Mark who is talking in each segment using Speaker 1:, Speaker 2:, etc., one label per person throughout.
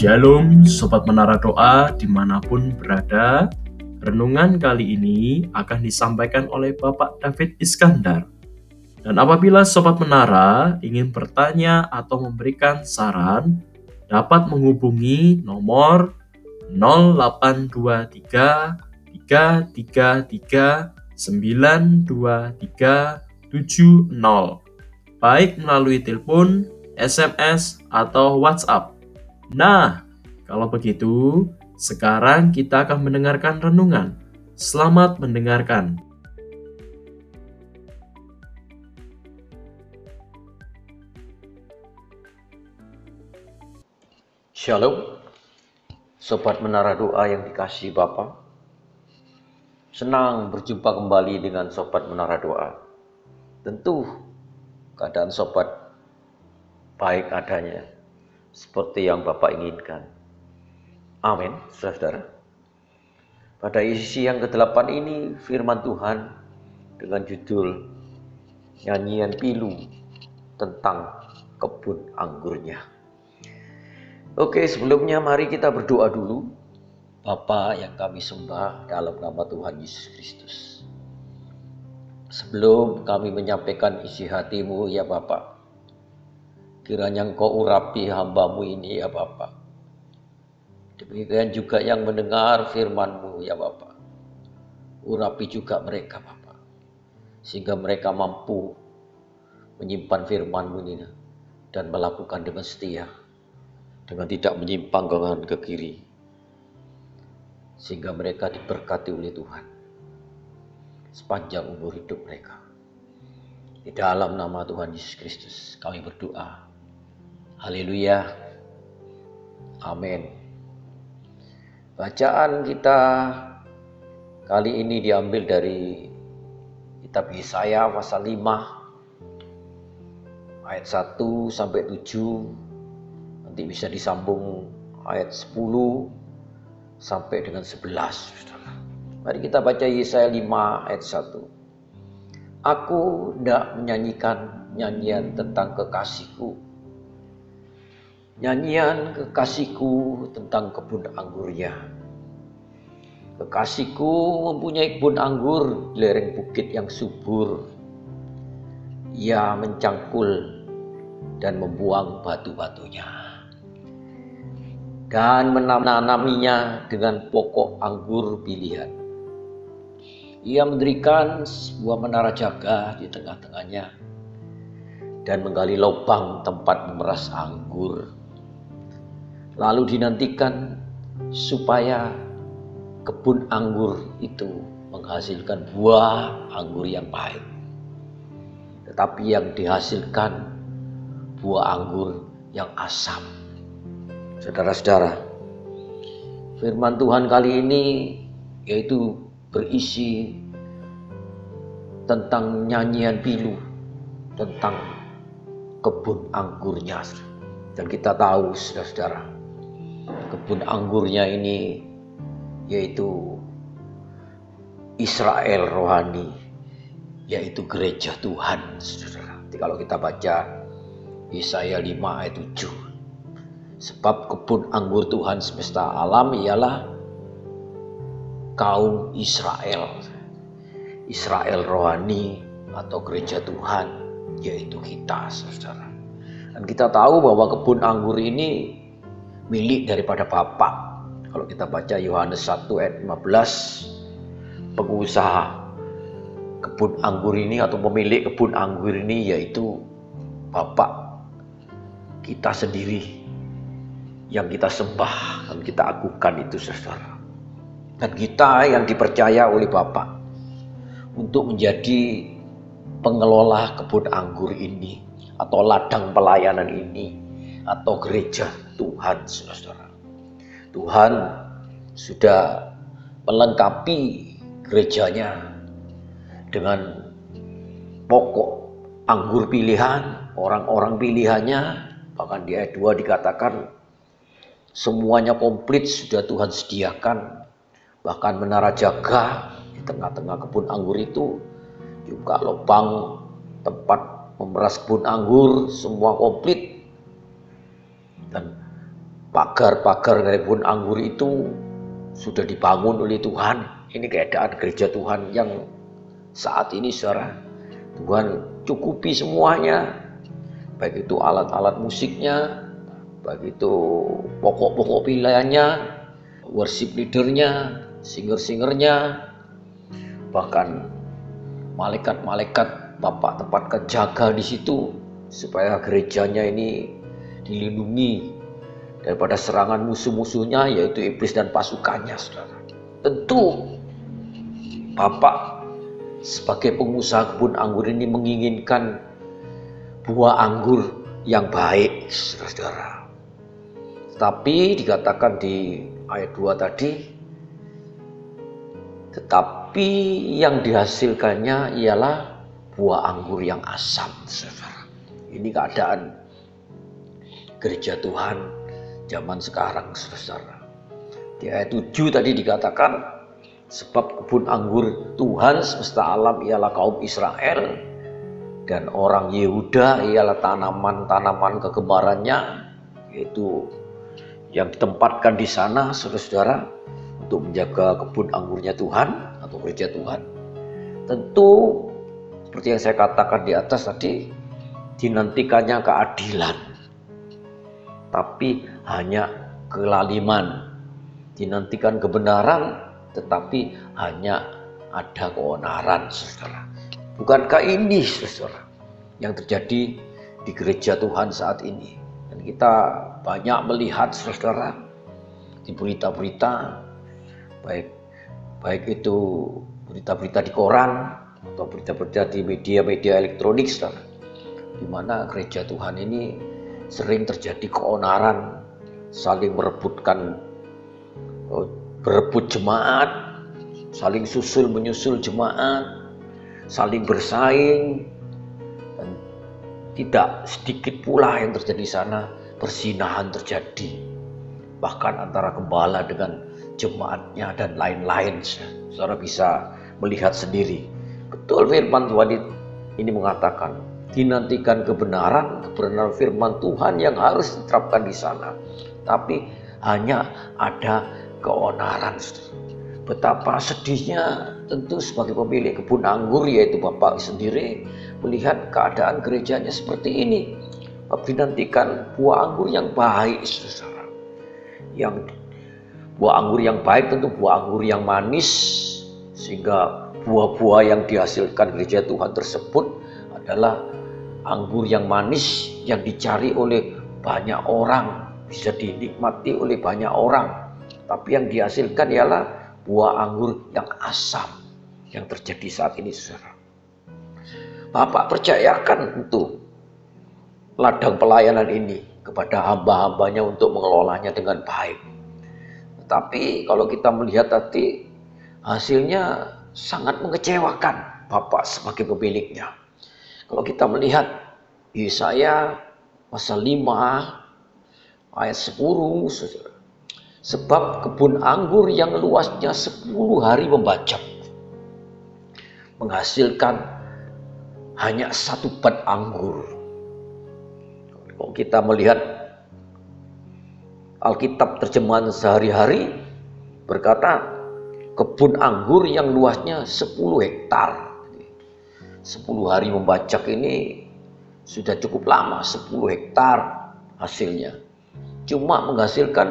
Speaker 1: Shalom Sobat Menara Doa di mana pun berada. Renungan kali ini akan disampaikan oleh Bapak David Iskandar. Dan apabila Sobat Menara ingin bertanya atau memberikan saran Dapat menghubungi nomor 0823 333 923 70 baik melalui telepon, SMS, atau WhatsApp. Nah, kalau begitu, sekarang kita akan mendengarkan renungan. Selamat mendengarkan.
Speaker 2: Shalom, Sobat Menara Doa yang dikasih Bapak. Senang berjumpa kembali dengan Sobat Menara Doa. Tentu keadaan Sobat baik adanya seperti yang Bapak inginkan. Amin, saudara-saudara. Pada isi yang ke-8 ini firman Tuhan dengan judul Nyanyian Pilu tentang kebun anggurnya. Oke, sebelumnya mari kita berdoa dulu. Bapa yang kami sembah dalam nama Tuhan Yesus Kristus. Sebelum kami menyampaikan isi hatimu ya Bapak, Kiranya engkau urapi hambamu ini ya Bapak. Demikian juga yang mendengar firmanmu ya Bapak. Urapi juga mereka Bapak. Sehingga mereka mampu menyimpan firmanmu ini dan melakukan dengan setia. Dengan tidak menyimpang ke kanan ke kiri. Sehingga mereka diberkati oleh Tuhan. Sepanjang umur hidup mereka. Di dalam nama Tuhan Yesus Kristus kami berdoa. Haleluya. Amin. Bacaan kita kali ini diambil dari kitab Yesaya pasal 5 ayat 1 sampai 7. Nanti bisa disambung ayat 10 sampai dengan 11. Mari kita baca Yesaya 5 ayat 1. Aku tidak menyanyikan nyanyian tentang kekasihku Nyanyian kekasihku tentang kebun anggurnya. Kekasihku mempunyai kebun anggur di lereng bukit yang subur. Ia mencangkul dan membuang batu-batunya. Dan menanaminya dengan pokok anggur pilihan. Ia mendirikan sebuah menara jaga di tengah-tengahnya dan menggali lubang tempat memeras anggur lalu dinantikan supaya kebun anggur itu menghasilkan buah anggur yang baik. Tetapi yang dihasilkan buah anggur yang asam. Saudara-saudara, firman Tuhan kali ini yaitu berisi tentang nyanyian pilu, tentang kebun anggurnya. Dan kita tahu saudara-saudara, kebun anggurnya ini yaitu Israel rohani yaitu gereja Tuhan saudara. Kalau kita baca Yesaya 5 ayat 7 sebab kebun anggur Tuhan semesta alam ialah kaum Israel. Israel rohani atau gereja Tuhan yaitu kita saudara. Dan kita tahu bahwa kebun anggur ini milik daripada Bapa. Kalau kita baca Yohanes 1 ayat 15, pengusaha kebun anggur ini atau pemilik kebun anggur ini yaitu Bapak kita sendiri yang kita sembah dan kita agungkan itu saudara. Dan kita yang dipercaya oleh Bapak untuk menjadi pengelola kebun anggur ini atau ladang pelayanan ini atau gereja Tuhan, saudara. Tuhan sudah melengkapi gerejanya dengan pokok anggur pilihan, orang-orang pilihannya, bahkan di ayat 2 dikatakan semuanya komplit sudah Tuhan sediakan, bahkan menara jaga di tengah-tengah kebun anggur itu juga lubang tempat memeras kebun anggur semua komplit dan pagar-pagar kebun anggur itu sudah dibangun oleh Tuhan. Ini keadaan gereja Tuhan yang saat ini saudara. Tuhan cukupi semuanya. Baik itu alat-alat musiknya, baik itu pokok-pokok pilihannya, worship leadernya, singer-singernya, bahkan malaikat-malaikat Bapak tempatkan jaga di situ supaya gerejanya ini dilindungi daripada serangan musuh-musuhnya yaitu iblis dan pasukannya saudara. Tentu Bapak sebagai pengusaha kebun anggur ini menginginkan buah anggur yang baik saudara. Tapi dikatakan di ayat 2 tadi tetapi yang dihasilkannya ialah buah anggur yang asam saudara. Ini keadaan gereja Tuhan zaman sekarang saudara. Di ayat 7 tadi dikatakan sebab kebun anggur Tuhan semesta alam ialah kaum Israel dan orang Yehuda ialah tanaman-tanaman kegemarannya yaitu yang ditempatkan di sana saudara-saudara untuk menjaga kebun anggurnya Tuhan atau gereja Tuhan. Tentu seperti yang saya katakan di atas tadi dinantikannya keadilan tapi hanya kelaliman. Dinantikan kebenaran, tetapi hanya ada keonaran, saudara. Bukankah ini, saudara, yang terjadi di gereja Tuhan saat ini? Dan kita banyak melihat, saudara, di berita-berita, baik baik itu berita-berita di koran atau berita-berita di media-media elektronik, saudara, di mana gereja Tuhan ini sering terjadi keonaran, saling merebutkan eh, berebut jemaat, saling susul menyusul jemaat, saling bersaing. Dan tidak sedikit pula yang terjadi di sana persinahan terjadi. Bahkan antara gembala dengan jemaatnya dan lain-lain saudara bisa melihat sendiri. Betul firman Tuhan ini mengatakan dinantikan kebenaran, kebenaran firman Tuhan yang harus diterapkan di sana. Tapi hanya ada keonaran. Betapa sedihnya tentu sebagai pemilik kebun anggur yaitu Bapak sendiri melihat keadaan gerejanya seperti ini. Dinantikan buah anggur yang baik, saudara. Yang buah anggur yang baik tentu buah anggur yang manis sehingga buah-buah yang dihasilkan gereja Tuhan tersebut adalah anggur yang manis yang dicari oleh banyak orang, bisa dinikmati oleh banyak orang. Tapi yang dihasilkan ialah buah anggur yang asam yang terjadi saat ini, saudara. Bapak percayakan untuk ladang pelayanan ini kepada hamba-hambanya untuk mengelolanya dengan baik. Tetapi kalau kita melihat tadi hasilnya sangat mengecewakan Bapak sebagai pemiliknya. Kalau kita melihat Yesaya pasal 5 ayat 10 sebab kebun anggur yang luasnya 10 hari membajak menghasilkan hanya satu bat anggur. Kalau kita melihat Alkitab terjemahan sehari-hari berkata kebun anggur yang luasnya 10 hektar 10 hari membajak ini sudah cukup lama, 10 hektar hasilnya. Cuma menghasilkan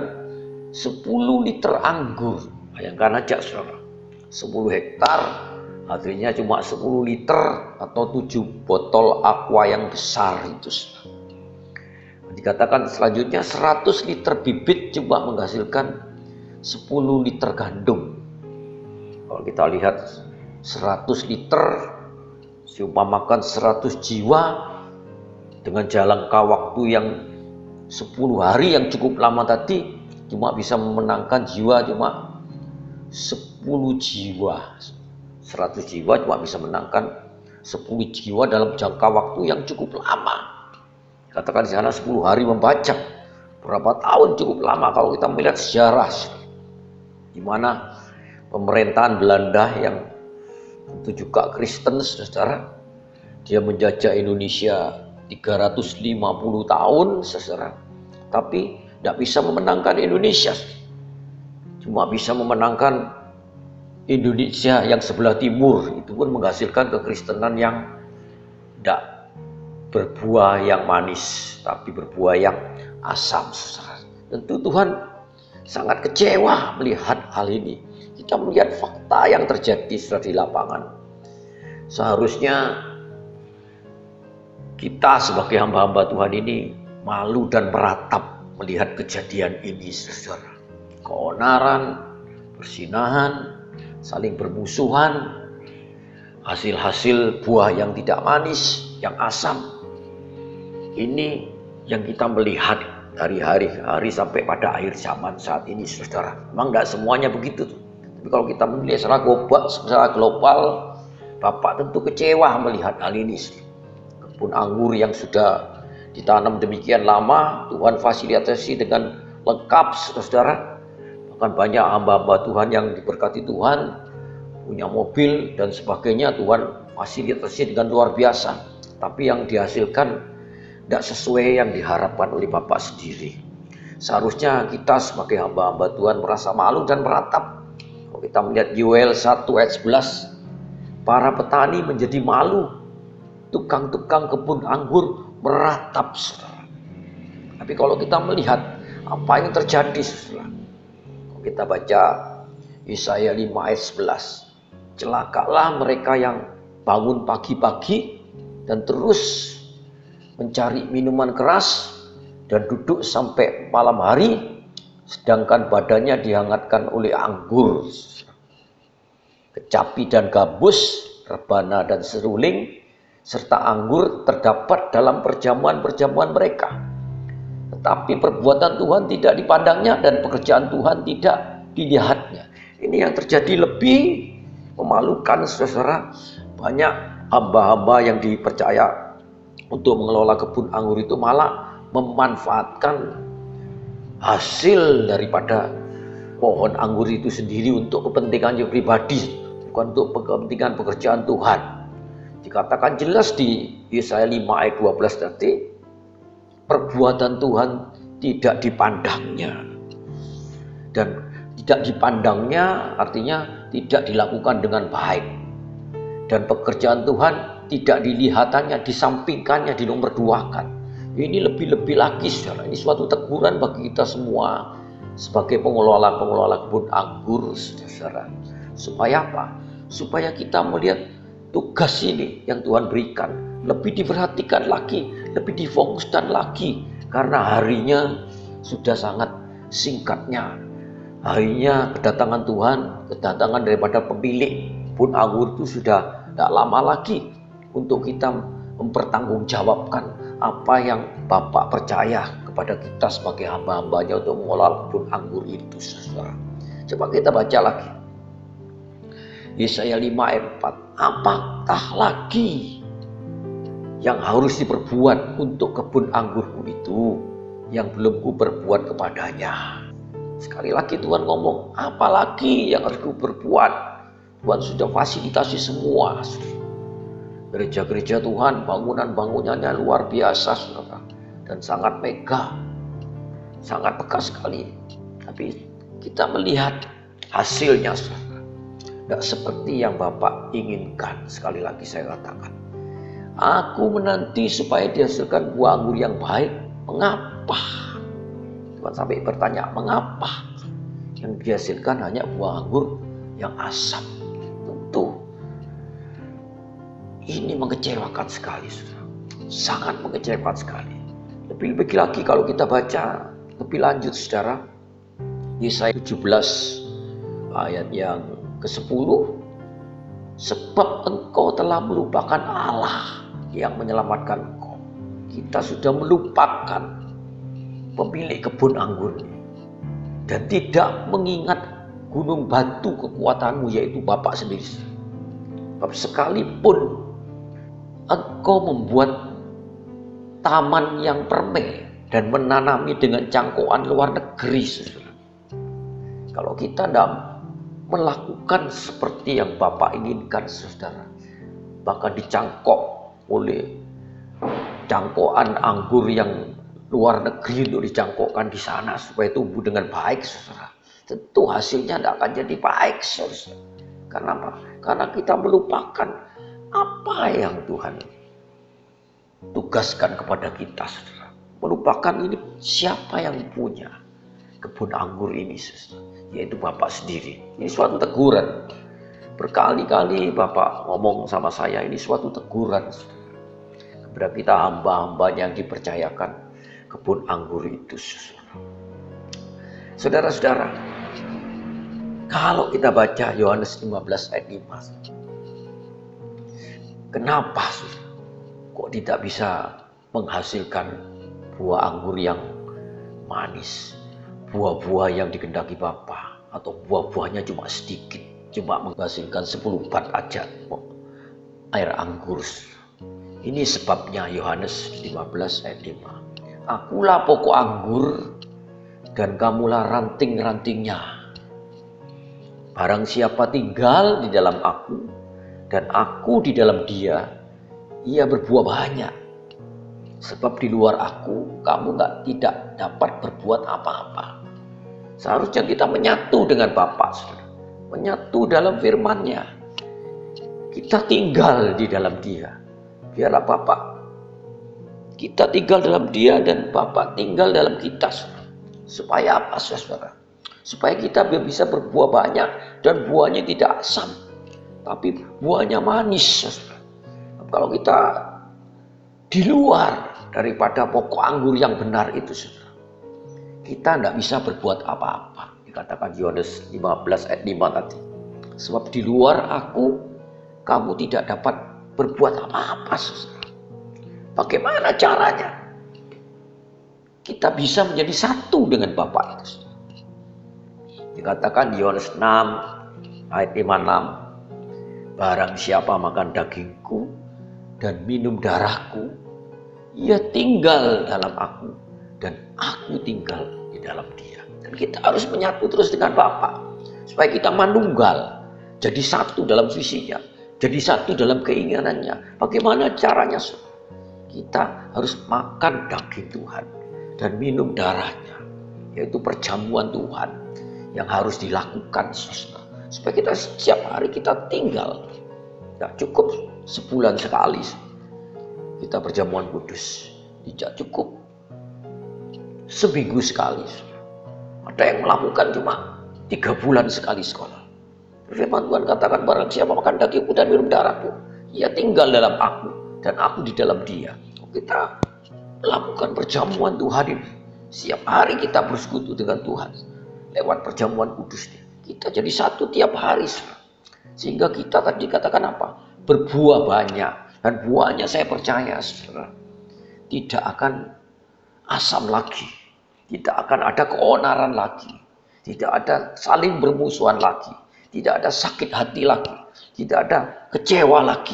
Speaker 2: 10 liter anggur. Bayangkan aja saudara, 10 hektar hasilnya cuma 10 liter atau 7 botol aqua yang besar itu. Dikatakan selanjutnya 100 liter bibit cuma menghasilkan 10 liter gandum. Kalau kita lihat 100 liter Seumpamakan 100 jiwa dengan jalan waktu yang 10 hari yang cukup lama tadi cuma bisa memenangkan jiwa cuma 10 jiwa. 100 jiwa cuma bisa menangkan 10 jiwa dalam jangka waktu yang cukup lama. Katakan di sana 10 hari membaca berapa tahun cukup lama kalau kita melihat sejarah. Di mana pemerintahan Belanda yang itu juga Kristen saudara dia menjajah Indonesia 350 tahun saudara tapi tidak bisa memenangkan Indonesia. Cuma bisa memenangkan Indonesia yang sebelah timur. Itu pun menghasilkan kekristenan yang tidak berbuah yang manis, tapi berbuah yang asam. Tentu Tuhan sangat kecewa melihat hal ini. Kita melihat fakta yang terjadi sudah di lapangan. Seharusnya kita sebagai hamba-hamba Tuhan ini malu dan meratap melihat kejadian ini, saudara. Keonaran, persinahan, saling bermusuhan, hasil-hasil buah yang tidak manis, yang asam. Ini yang kita melihat dari hari ke hari sampai pada akhir zaman saat ini, saudara. Memang tidak semuanya begitu. Tapi kalau kita melihat secara global, secara global, Bapak tentu kecewa melihat hal ini. Kebun anggur yang sudah ditanam demikian lama, Tuhan fasilitasi dengan lengkap, saudara. Bahkan banyak hamba-hamba Tuhan yang diberkati Tuhan, punya mobil dan sebagainya, Tuhan fasilitasi dengan luar biasa. Tapi yang dihasilkan tidak sesuai yang diharapkan oleh Bapak sendiri. Seharusnya kita sebagai hamba-hamba Tuhan merasa malu dan meratap. Kalau kita melihat Yoel 1 ayat 11, para petani menjadi malu tukang-tukang kebun anggur meratap saudara. Tapi kalau kita melihat apa yang terjadi saudara. Kalau kita baca Yesaya 5 ayat 11. Celakalah mereka yang bangun pagi-pagi dan terus mencari minuman keras dan duduk sampai malam hari sedangkan badannya dihangatkan oleh anggur kecapi dan gabus rebana dan seruling serta anggur terdapat dalam perjamuan-perjamuan mereka. Tetapi perbuatan Tuhan tidak dipandangnya dan pekerjaan Tuhan tidak dilihatnya. Ini yang terjadi lebih memalukan saudara. Banyak hamba-hamba yang dipercaya untuk mengelola kebun anggur itu malah memanfaatkan hasil daripada pohon anggur itu sendiri untuk kepentingannya pribadi, bukan untuk kepentingan pekerjaan Tuhan. Dikatakan jelas di Yesaya 5 ayat 12 tadi, perbuatan Tuhan tidak dipandangnya. Dan tidak dipandangnya artinya tidak dilakukan dengan baik. Dan pekerjaan Tuhan tidak dilihatannya, disampingkannya, dinomorduakan. Ini lebih-lebih lagi saudara. Ini suatu teguran bagi kita semua sebagai pengelola-pengelola kebun anggur saudara. Supaya apa? Supaya kita melihat tugas ini yang Tuhan berikan lebih diperhatikan lagi, lebih difokuskan lagi karena harinya sudah sangat singkatnya. Harinya kedatangan Tuhan, kedatangan daripada pemilik pun anggur itu sudah tidak lama lagi untuk kita mempertanggungjawabkan apa yang Bapak percaya kepada kita sebagai hamba-hambanya untuk mengolah pun anggur itu. Saudara. Coba kita baca lagi. Yesaya 5 ayat 4 apakah lagi yang harus diperbuat untuk kebun anggurku itu yang belum ku berbuat kepadanya. Sekali lagi Tuhan ngomong, apalagi yang harus ku berbuat? Tuhan sudah fasilitasi semua. Gereja-gereja Tuhan, bangunan-bangunannya luar biasa, saudara. Dan sangat megah. Sangat bekas sekali. Tapi kita melihat hasilnya, saudara. Tidak seperti yang Bapak inginkan. Sekali lagi saya katakan. Aku menanti supaya dihasilkan buah anggur yang baik. Mengapa? Tuhan sampai bertanya, mengapa? Yang dihasilkan hanya buah anggur yang asam. Ini mengecewakan sekali. Sangat mengecewakan sekali. Lebih-lebih lagi kalau kita baca lebih lanjut saudara. Yesaya 17 ayat yang ke-10 sebab engkau telah melupakan Allah yang menyelamatkan engkau. Kita sudah melupakan pemilik kebun anggur dan tidak mengingat gunung batu kekuatanmu yaitu Bapak sendiri. Sekalipun engkau membuat taman yang permai dan menanami dengan cangkokan luar negeri. Kalau kita tidak melakukan seperti yang Bapak inginkan, saudara. Bahkan dicangkok oleh cangkokan anggur yang luar negeri untuk dicangkokkan di sana supaya tumbuh dengan baik, saudara. Tentu hasilnya tidak akan jadi baik, saudara. Karena apa? Karena kita melupakan apa yang Tuhan tugaskan kepada kita, saudara. Melupakan ini siapa yang punya kebun anggur ini, saudara. Yaitu Bapak sendiri. Ini suatu teguran. Berkali-kali Bapak ngomong sama saya, ini suatu teguran, saudara. Kepada kita hamba-hamba yang dipercayakan kebun anggur itu. Saudara-saudara, kalau kita baca Yohanes 15 ayat 5, kenapa kok tidak bisa menghasilkan buah anggur yang manis, buah-buah yang dikendaki Bapa atau buah-buahnya cuma sedikit, cuma menghasilkan 10 bat aja air anggur. Ini sebabnya Yohanes 15 ayat 5. Akulah pokok anggur dan kamulah ranting-rantingnya. Barang siapa tinggal di dalam aku dan aku di dalam dia, ia berbuah banyak. Sebab di luar aku, kamu nggak tidak dapat berbuat apa-apa. Seharusnya kita menyatu dengan Bapa, menyatu dalam firman-Nya. Kita tinggal di dalam Dia. Biarlah Bapak kita tinggal dalam dia dan Bapak tinggal dalam kita. Supaya apa saudara? Supaya kita bisa berbuah banyak dan buahnya tidak asam. Tapi buahnya manis. Kalau kita di luar daripada pokok anggur yang benar itu. Kita tidak bisa berbuat apa-apa. Dikatakan Yohanes 15 ayat 5 tadi. Sebab di luar aku kamu tidak dapat berbuat apa-apa. Bagaimana caranya? Kita bisa menjadi satu dengan Bapak itu. Dikatakan di Yohanes 6 ayat 56. Barang siapa makan dagingku dan minum darahku, ia tinggal dalam aku dan aku tinggal di dalam dia. Dan kita harus menyatu terus dengan Bapak supaya kita manunggal jadi satu dalam visinya, jadi satu dalam keinginannya. Bagaimana caranya? kita harus makan daging Tuhan dan minum darahnya, yaitu perjamuan Tuhan yang harus dilakukan. Supaya kita setiap hari kita tinggal, tidak cukup sebulan sekali kita perjamuan kudus, tidak cukup seminggu sekali. Ada yang melakukan cuma tiga bulan sekali sekolah. Firman Tuhan katakan barang siapa makan dagingku dan minum darahku, ia tinggal dalam aku dan aku di dalam dia. Kita lakukan perjamuan Tuhan ini. Setiap hari kita bersekutu dengan Tuhan. Lewat perjamuan kudus. Kita jadi satu tiap hari. Sehingga kita tadi katakan apa? Berbuah banyak. Dan buahnya saya percaya saudara. Tidak akan asam lagi. Tidak akan ada keonaran lagi. Tidak ada saling bermusuhan lagi. Tidak ada sakit hati lagi. Tidak ada kecewa lagi.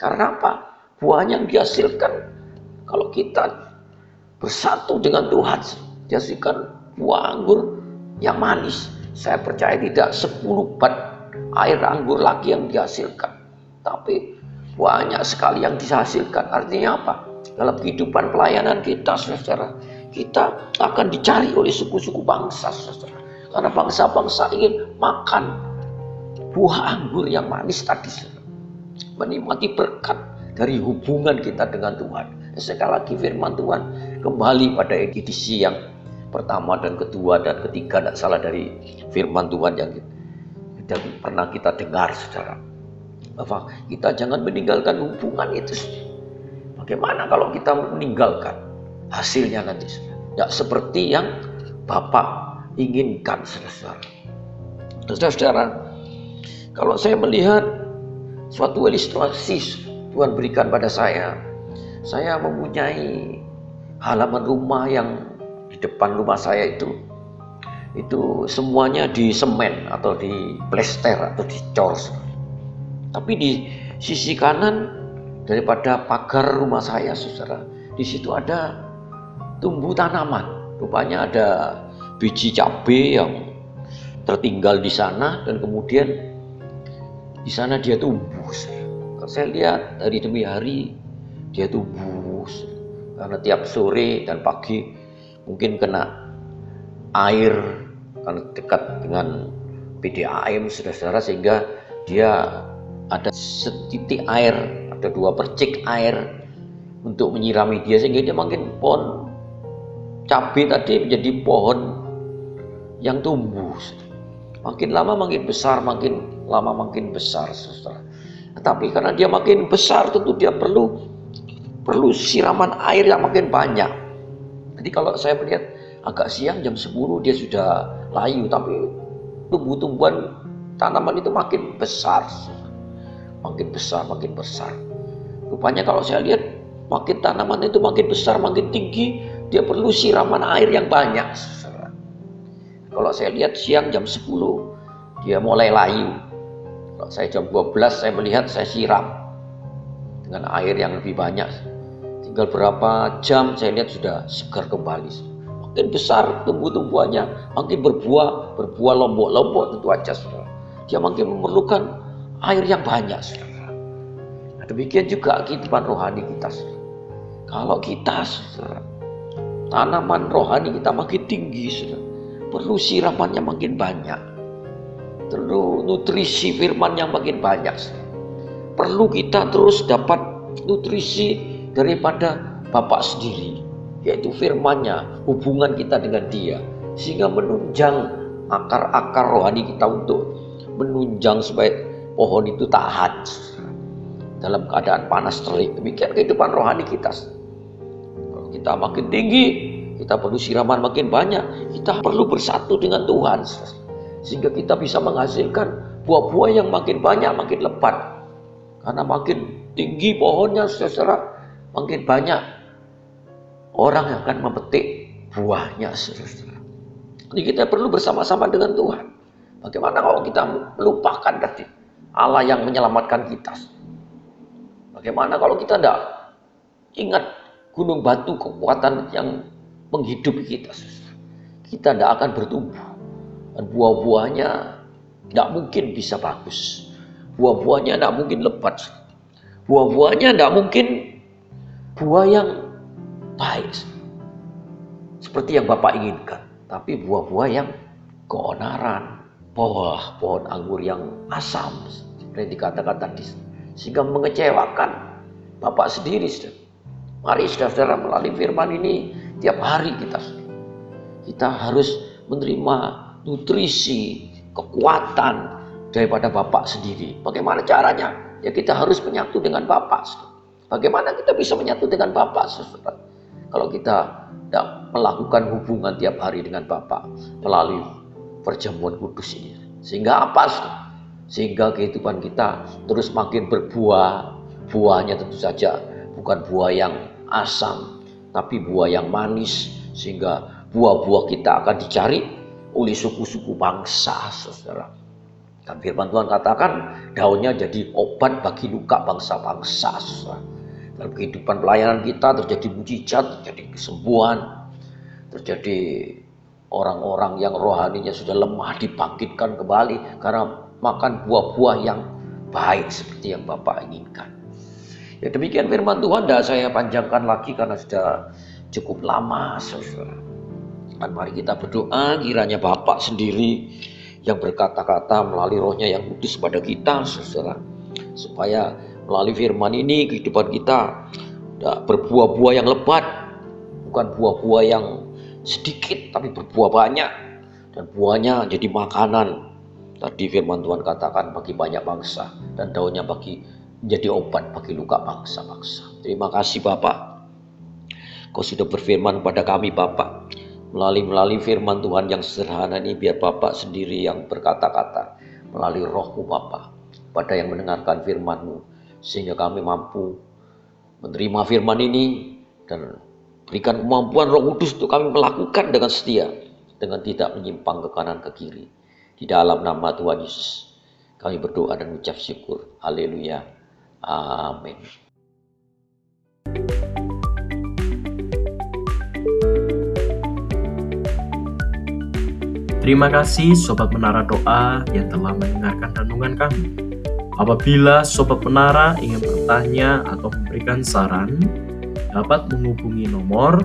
Speaker 2: Karena apa? Buahnya yang dihasilkan kalau kita bersatu dengan Tuhan, dihasilkan buah anggur yang manis. Saya percaya tidak 10 bat air anggur lagi yang dihasilkan. Tapi banyak sekali yang dihasilkan. Artinya apa? Dalam kehidupan pelayanan kita, saudara, kita akan dicari oleh suku-suku bangsa, saudara. Karena bangsa-bangsa ingin makan buah anggur yang manis tadi, saudara menikmati berkat dari hubungan kita dengan Tuhan. Sekali lagi firman Tuhan kembali pada edisi yang pertama dan kedua dan ketiga tidak salah dari firman Tuhan yang kita, pernah kita dengar secara bahwa kita jangan meninggalkan hubungan itu. Bagaimana kalau kita meninggalkan hasilnya nanti? Tidak seperti yang Bapak inginkan, saudara. Saudara, kalau saya melihat suatu ilustrasi Tuhan berikan pada saya. Saya mempunyai halaman rumah yang di depan rumah saya itu itu semuanya di semen atau di plester atau di cor. Tapi di sisi kanan daripada pagar rumah saya, saudara, di situ ada tumbuh tanaman. Rupanya ada biji cabai yang tertinggal di sana dan kemudian di sana dia tumbuh. Saya lihat hari demi hari dia tumbuh. Karena tiap sore dan pagi mungkin kena air karena dekat dengan PDAM saudara-saudara sehingga dia ada setitik air, ada dua percik air untuk menyirami dia sehingga dia makin pohon cabai tadi menjadi pohon yang tumbuh. Makin lama makin besar, makin lama makin besar, saudara. Tetapi karena dia makin besar tentu dia perlu perlu siraman air yang makin banyak. Jadi kalau saya melihat agak siang jam 10 dia sudah layu tapi tumbuh-tumbuhan tanaman itu makin besar. Makin besar, makin besar. Rupanya kalau saya lihat makin tanaman itu makin besar, makin tinggi, dia perlu siraman air yang banyak. Kalau saya lihat siang jam 10 dia mulai layu. Kalau saya jam 12 saya melihat saya siram dengan air yang lebih banyak tinggal berapa jam saya lihat sudah segar kembali. Makin besar tumbuh-tumbuhannya makin berbuah berbuah lombok-lombok tentu aja saudara. Dia makin memerlukan air yang banyak saudara. Nah, demikian juga kehidupan rohani kita saudara. kalau kita saudara tanaman rohani kita makin tinggi saudara perlu siramannya makin banyak. Perlu nutrisi firman yang makin banyak perlu kita terus dapat nutrisi daripada Bapak sendiri, yaitu firman-Nya, hubungan kita dengan Dia, sehingga menunjang akar-akar rohani kita untuk menunjang supaya pohon itu tahan dalam keadaan panas terik. Demikian kehidupan rohani kita. Kalau kita makin tinggi, kita perlu siraman makin banyak, kita perlu bersatu dengan Tuhan sehingga kita bisa menghasilkan buah-buah yang makin banyak, makin lebat. Karena makin tinggi pohonnya secara makin banyak orang yang akan memetik buahnya. Jadi kita perlu bersama-sama dengan Tuhan. Bagaimana kalau kita melupakan tadi Allah yang menyelamatkan kita? Bagaimana kalau kita tidak ingat gunung batu kekuatan yang menghidupi kita? Kita tidak akan bertumbuh. Dan buah-buahnya tidak mungkin bisa bagus. Buah-buahnya tidak mungkin lebat. Buah-buahnya tidak mungkin buah yang baik seperti yang Bapak inginkan, tapi buah-buah yang keonaran, buah pohon anggur yang asam seperti dikatakan tadi sehingga mengecewakan Bapak sendiri. Mari saudara melalui firman ini tiap hari kita kita harus menerima nutrisi, kekuatan daripada Bapak sendiri. Bagaimana caranya? Ya kita harus menyatu dengan Bapak. Bagaimana kita bisa menyatu dengan Bapak, saudara? Kalau kita tidak melakukan hubungan tiap hari dengan Bapak melalui perjamuan kudus ini. Sehingga apa? Sehingga kehidupan kita terus makin berbuah. Buahnya tentu saja bukan buah yang asam, tapi buah yang manis. Sehingga buah-buah kita akan dicari oleh suku-suku bangsa, saudara. Dan firman Tuhan katakan daunnya jadi obat bagi luka bangsa-bangsa. Dalam kehidupan pelayanan kita terjadi mujizat, terjadi kesembuhan, terjadi orang-orang yang rohaninya sudah lemah dibangkitkan kembali karena makan buah-buah yang baik seperti yang Bapak inginkan. Ya demikian firman Tuhan, tidak saya panjangkan lagi karena sudah cukup lama, saudara. Dan mari kita berdoa kiranya Bapak sendiri yang berkata-kata melalui rohnya yang kudus pada kita, saudara. Supaya Melalui firman ini kehidupan kita berbuah-buah yang lebat, bukan buah-buah yang sedikit tapi berbuah banyak dan buahnya jadi makanan. Tadi firman Tuhan katakan bagi banyak bangsa dan daunnya bagi menjadi obat bagi luka bangsa-bangsa. Terima kasih Bapak. Kau sudah berfirman pada kami Bapak. Melalui melalui firman Tuhan yang sederhana ini biar Bapak sendiri yang berkata-kata melalui rohmu Bapak pada yang mendengarkan firmanmu sehingga kami mampu menerima firman ini dan berikan kemampuan Roh Kudus untuk kami melakukan dengan setia dengan tidak menyimpang ke kanan ke kiri. Di dalam nama Tuhan Yesus kami berdoa dan mengucap syukur. Haleluya. Amin.
Speaker 1: Terima kasih Sobat Menara Doa yang telah mendengarkan renungan kami. Apabila Sobat Menara ingin bertanya atau memberikan saran, dapat menghubungi nomor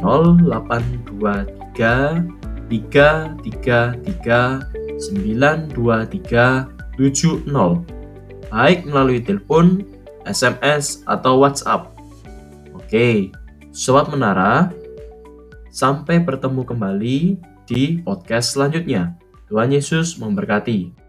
Speaker 1: 0823 333 923 70 baik melalui telepon, SMS, atau WhatsApp. Oke, Sobat Menara, sampai bertemu kembali di podcast selanjutnya. Tuhan Yesus memberkati.